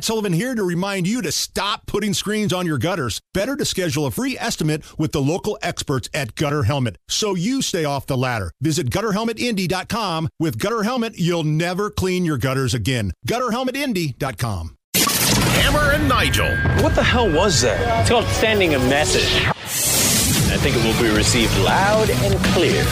Matt Sullivan here to remind you to stop putting screens on your gutters. Better to schedule a free estimate with the local experts at Gutter Helmet so you stay off the ladder. Visit gutterhelmetindy.com. With Gutter Helmet, you'll never clean your gutters again. Gutterhelmetindy.com. Hammer and Nigel. What the hell was that? It's called sending a message. I think it will be received loud and clear.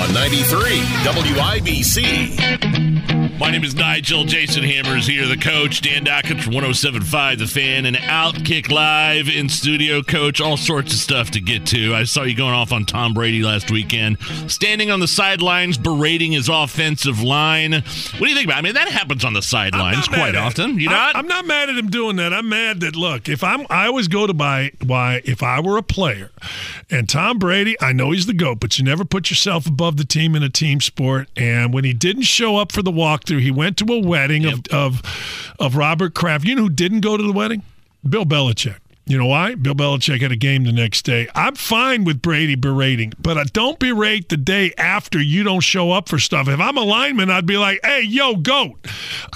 On 93 WIBC. My name is Nigel. Jason Hammers here, the coach. Dan Dakich from 1075 The Fan and Outkick Live in studio. Coach, all sorts of stuff to get to. I saw you going off on Tom Brady last weekend, standing on the sidelines, berating his offensive line. What do you think about it? I mean, that happens on the sidelines quite often. You not? I'm not mad at him doing that. I'm mad that look, if I'm I always go to buy why if I were a player and Tom Brady, I know he's the GOAT, but you never put yourself above the team in a team sport. And when he didn't show up for the walkthrough, he went to a wedding yep. of, of of Robert Kraft. You know who didn't go to the wedding? Bill Belichick. You know why? Bill Belichick had a game the next day. I'm fine with Brady berating, but don't berate the day after you don't show up for stuff. If I'm a lineman, I'd be like, hey, yo, goat.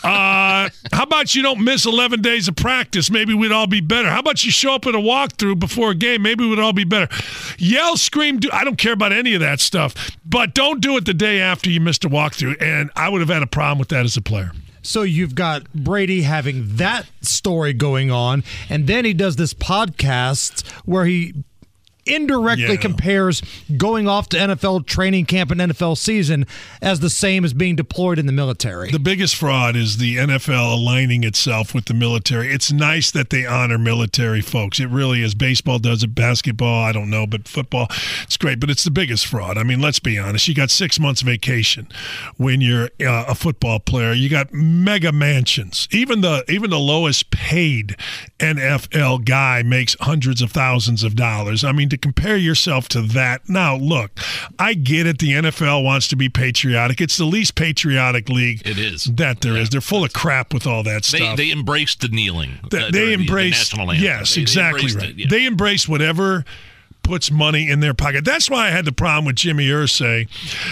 Uh, how about you don't miss 11 days of practice? Maybe we'd all be better. How about you show up at a walkthrough before a game? Maybe we'd all be better. Yell, scream, do, I don't care about any of that stuff, but don't do it the day after you missed a walkthrough. And I would have had a problem with that as a player. So you've got Brady having that story going on, and then he does this podcast where he indirectly yeah. compares going off to NFL training camp and NFL season as the same as being deployed in the military. The biggest fraud is the NFL aligning itself with the military. It's nice that they honor military folks. It really is. Baseball does it, basketball, I don't know, but football, it's great. But it's the biggest fraud. I mean, let's be honest. You got six months vacation when you're uh, a football player. You got mega mansions. Even the even the lowest paid NFL guy makes hundreds of thousands of dollars. I mean, to compare yourself to that. Now, look, I get it. The NFL wants to be patriotic. It's the least patriotic league. It is that there yeah. is. They're full of crap with all that stuff. They embraced the kneeling. They, uh, they embraced the yes, they, exactly they right. It, yeah. They embraced whatever puts money in their pocket. That's why I had the problem with Jimmy Irsay.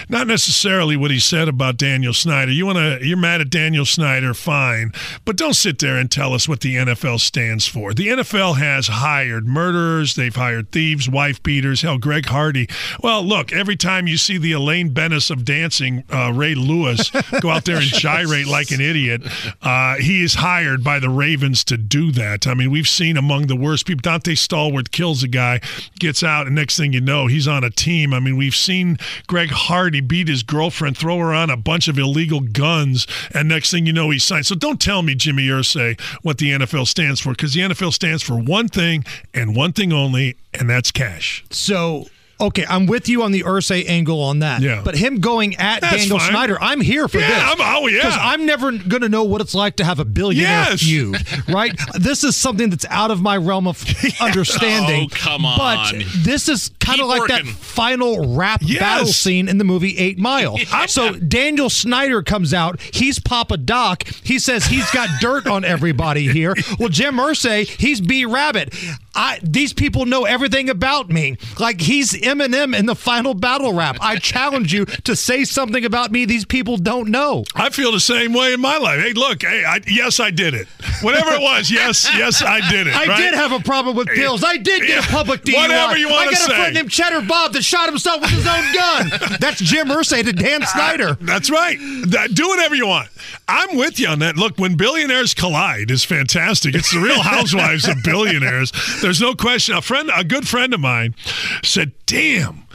Not necessarily what he said about Daniel Snyder. You want to you're mad at Daniel Snyder, fine, but don't sit there and tell us what the NFL stands for. The NFL has hired murderers, they've hired thieves, wife beaters, hell Greg Hardy. Well, look, every time you see the Elaine Benes of dancing, uh, Ray Lewis go out there and gyrate like an idiot, uh, he is hired by the Ravens to do that. I mean, we've seen among the worst people. Donte Stallworth kills a guy, gets out, and next thing you know, he's on a team. I mean, we've seen Greg Hardy beat his girlfriend, throw her on a bunch of illegal guns, and next thing you know, he signed. So don't tell me, Jimmy Irsay, what the NFL stands for, because the NFL stands for one thing and one thing only, and that's cash. So Okay, I'm with you on the Irsay angle on that. Yeah. But him going at That's Daniel fine. Snyder, I'm here for Yeah, this. I'm- oh, yeah. Because I'm never going to know what it's like to have a billionaire Yes. feud, right? this is something that's out of my realm of understanding. Oh, come on. But this is kind of like that final rap Yes. battle scene in the movie Eight Mile. So Daniel Snyder comes out. He's Papa Doc. He says he's got dirt on everybody here. Well, Jim Irsay, he's B Rabbit. I, these people know everything about me. Like he's Eminem in the final battle rap. I challenge you to say something about me these people don't know. I feel the same way in my life. Hey, look, hey, I, yes, I did it. Whatever it was, yes, yes, I did it. I right? did have a problem with pills. I did get Yeah. a public DUI. Whatever you wanna say. I got a friend named Cheddar Bob that shot himself with his own gun. That's Jim Irsay to Dan Snyder. That's right. That- do whatever you want. I'm with you on that. Look, when billionaires collide is fantastic. It's the real housewives of billionaires. There's no question. A friend, a good friend of mine said, damn.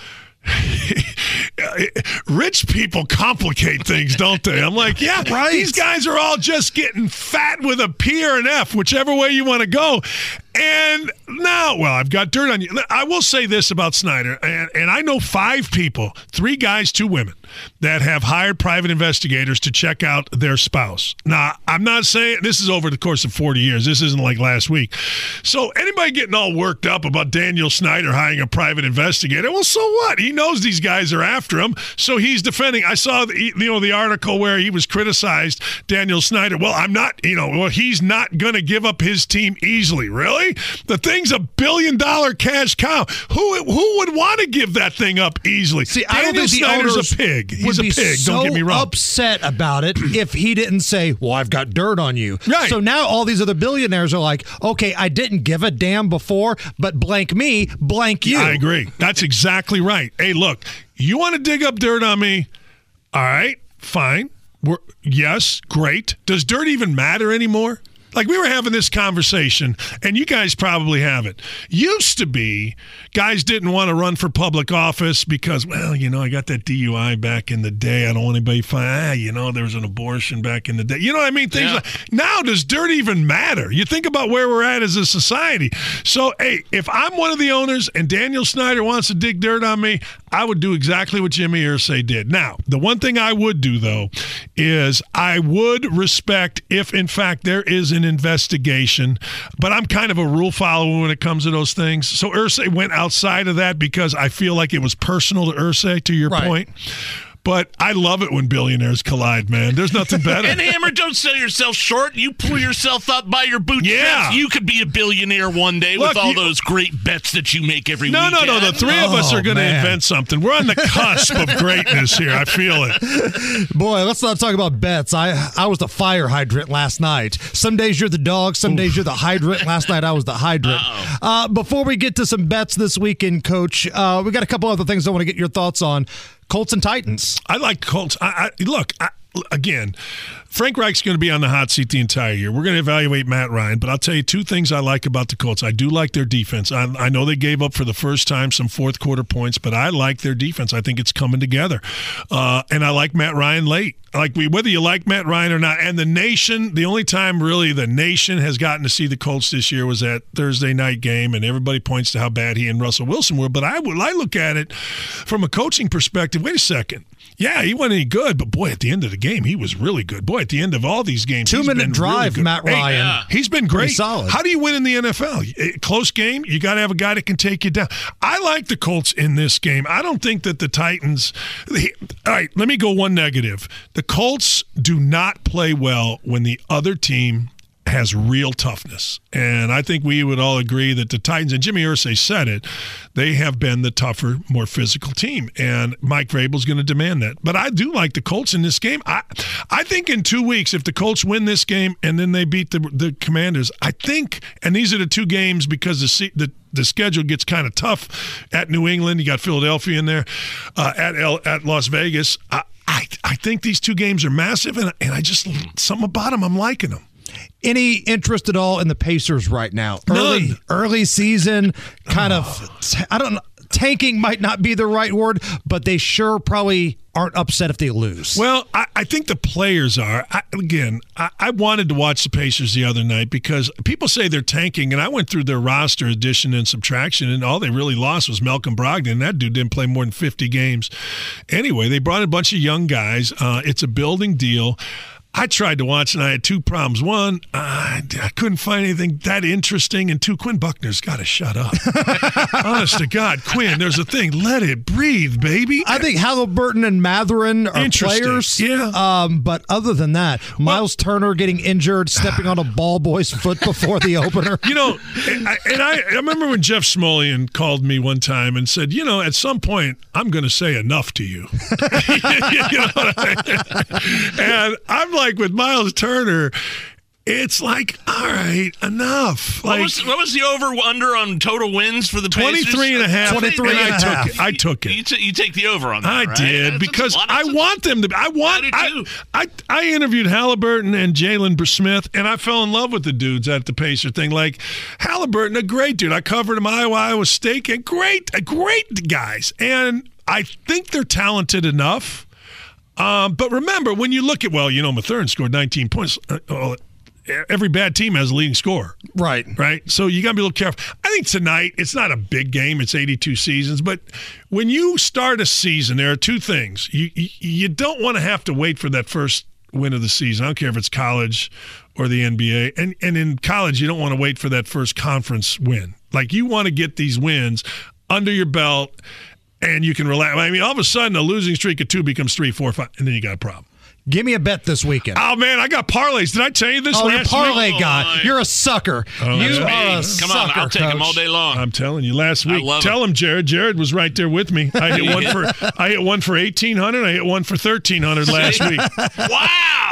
Rich people complicate things, don't they? I'm like, yeah, Right. These guys are all just getting fat with a P or an F, whichever way you want to go. And now, well, I've got dirt on you. I will say this about Snyder, and, and I know five people, three guys, two women, that have hired private investigators to check out their spouse. Now, I'm not saying this is over the course of 40 years. This isn't like last week. So, anybody getting all worked up about Daniel Snyder hiring a private investigator, well, so what? He knows these guys are after him, so he's defending. I saw the, you know the article where he was criticized Daniel Snyder. Well, I'm not, you know, well, he's not going to give up his team easily. Really? The thing's a billion dollar cash cow. Who who would want to give that thing up easily? See, I don't Daniel think the Snyder's owners, a pig. Pig. He's would a be pig. so don't get me wrong. upset about it if he didn't say, "Well, I've got dirt on you." Right. So now all these other billionaires are like, "Okay, I didn't give a damn before, but blank me, blank you." I agree. That's exactly right. Hey, look, you want to dig up dirt on me? All right, fine. We're, yes, great. Does dirt even matter anymore? Like we were having this conversation, and you guys probably have it. Used to be, guys didn't want to run for public office because, well, you know, I got that DUI back in the day. I don't want anybody find, ah, you know, there was an abortion back in the day. You know what I mean? Things Yeah. like now, does dirt even matter? You think about where we're at as a society. So, hey, if I'm one of the owners and Daniel Snyder wants to dig dirt on me, I would do exactly what Jimmy Irsay did. Now, the one thing I would do though is I would respect if in fact there is an investigation, but I'm kind of a rule follower when it comes to those things. So Irsay went outside of that because I feel like it was personal to Irsay. To your Right. point. But I love it when billionaires collide, man. There's nothing better. And Hammer, don't sell yourself short. You pull yourself up by your bootstraps. Yeah. You could be a billionaire one day with all you- those great bets that you make every No, no, weekend. no. The three of us Oh, are going to invent something. We're on the cusp of greatness here. I feel it. Boy, let's not talk about bets. I I was the fire hydrant last night. Some days you're the dog, some days you're the hydrant. Last night I was the hydrant. Uh, before we get to some bets this weekend, Coach, uh, we got a couple other things I want to get your thoughts on. Colts and Titans. I like Colts. I, I look I, again. Frank Reich's going to be on the hot seat the entire year. We're going to evaluate Matt Ryan, but I'll tell you two things I like about the Colts. I do like their defense. I, I know they gave up for the first time some fourth quarter points, but I like their defense. I think it's coming together, uh, and I like Matt Ryan late. Like we, whether you like Matt Ryan or not, and the nation. The only time really the nation has gotten to see the Colts this year was that Thursday night game, and everybody points to how bad he and Russell Wilson were. But I would, I look at it from a coaching perspective. Wait a second. Yeah, he wasn't any good, but boy, at the end of the game, he was really good. Boy, at the end of all these games, Two-minute been drive, really good. Matt Hey, Ryan. yeah. He's been great. Pretty solid. How do you win in the NFL? Eh, Close game. You got to have a guy that can take you down. I like the Colts in this game. I don't think that the Titans. they- all right, let me go one negative. The Colts do not play well when the other team has real toughness. And I think we would all agree that the Titans, and Jimmy Irsay said it, they have been the tougher, more physical team. And Mike Vrabel's going to demand that. But I do like the Colts in this game. I I think in two weeks, if the Colts win this game and then they beat the, the Commanders, I think, and these are the two games because the, the the schedule gets kind of tough at New England. You got Philadelphia in there, uh, at L, at Las Vegas. I, I I think these two games are massive, and and I just something about them. I'm liking them. Any interest at all in the Pacers right now? Early, None. early season, kind of. I don't know. Tanking might not be the right word, but they sure probably aren't upset if they lose. Well, I, I think the players are. I, again, I, I wanted to watch the Pacers the other night because people say they're tanking, and I went through their roster addition and subtraction, and all they really lost was Malcolm Brogdon. And that dude didn't play more than 50 games. Anyway, they brought a bunch of young guys. Uh, it's a building deal. I tried to watch and I had two problems. One, uh, I couldn't find anything that interesting, and two, Quinn Buckner's got to shut up. Honest to God, Quinn, there's a thing. Let it breathe, baby. I think Halliburton and Mathurin are players. Yeah. Um, but other than that, Myles Turner getting injured, stepping on a ball boy's foot before the opener. You know, and I, and I, I remember when Jeff Smulyan called me one time and said, you know, at some point, I'm going to say enough to you. You know what I mean? And I'm like, with Myles Turner, it's like, all right, enough. What was, what was the over under on total wins for the Pacers? 23 and a half. 23 and and I a took half. it. I took it. You, t- you take the over on that, I right? did That's- because lot- I want them to. I want. I I. I, I interviewed Halliburton and Jalen Smith, and I fell in love with the dudes at the Pacer thing. Like Halliburton, a great dude. I covered him Iowa, Iowa State, and great, great guys. And I think they're talented enough. Um, but remember, when you look at well, you know, Mathurin scored 19 points. Uh, every bad team has a leading score Right. right? So you got to be a little careful. I think tonight it's not a big game; it's 82 seasons. But when you start a season, there are two things. You you, you don't want to have to wait for that first win of the season. I don't care if it's college or the NBA. And and in college, you don't want to wait for that first conference win. Like you want to get these wins under your belt. And you can relax. I mean, all of a sudden, a losing streak of two becomes three, four, five, and then you got a problem. Give me a bet this weekend. Oh man, I got parlays. Did I tell you this Oh, you're last parlay week? guy. You're a sucker. you That's are a Come sucker, on, I'll take him all day long. I'm telling you, last week. love Tell him, Jared. Jared was right there with me. I hit one for I hit one for eighteen hundred. I hit one for thirteen hundred last week. wow.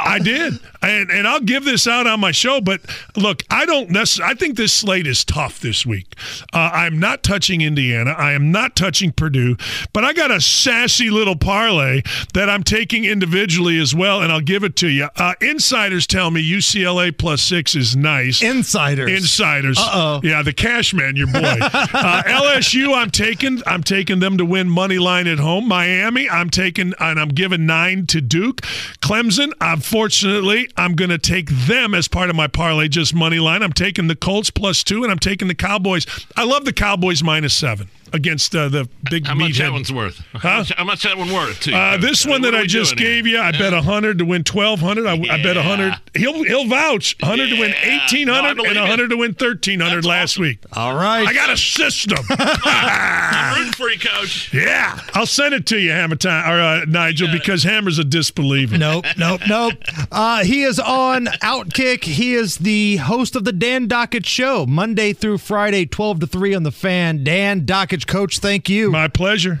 I did, and and I'll give this out on my show. But look, I don't necessarily. I think this slate is tough this week. Uh, I'm not touching Indiana. I am not touching Purdue. But I got a sassy little parlay that I'm taking individually as well, and I'll give it to you. Uh, insiders tell me UCLA plus six is nice. Insiders. Insiders. Uh-oh. Yeah, the cash man, your boy. uh, LSU, I'm taking. I'm taking them to win money line at home. Miami, I'm taking, and I'm giving nine to Duke. Clemson, unfortunately, I'm going to take them as part of my parlay, just money line. I'm taking the Colts plus two, and I'm taking the Cowboys. I love the Cowboys minus seven against uh, the big How much that one's worth? Huh? How, much, how that one worth? Too, Uh, this one what that I just gave here? you, I bet bet hundred to win twelve hundred. I, I bet Yeah. hundred. He'll he'll vouch hundred to win eighteen hundred eighteen No, I hundred and it. hundred to win thirteen hundred That's last awesome. week. All right. I got a system. I'm rooting for you, Coach. yeah, I'll send it to you, Hammer time, or uh, Nigel, because Hammer's a disbeliever. Nope, nope, nope. Uh, he is on Outkick. He is the host of the Dan Dakich Show, Monday through Friday, 12 to 3 on the fan. Dan Dakich, coach, thank you. My pleasure.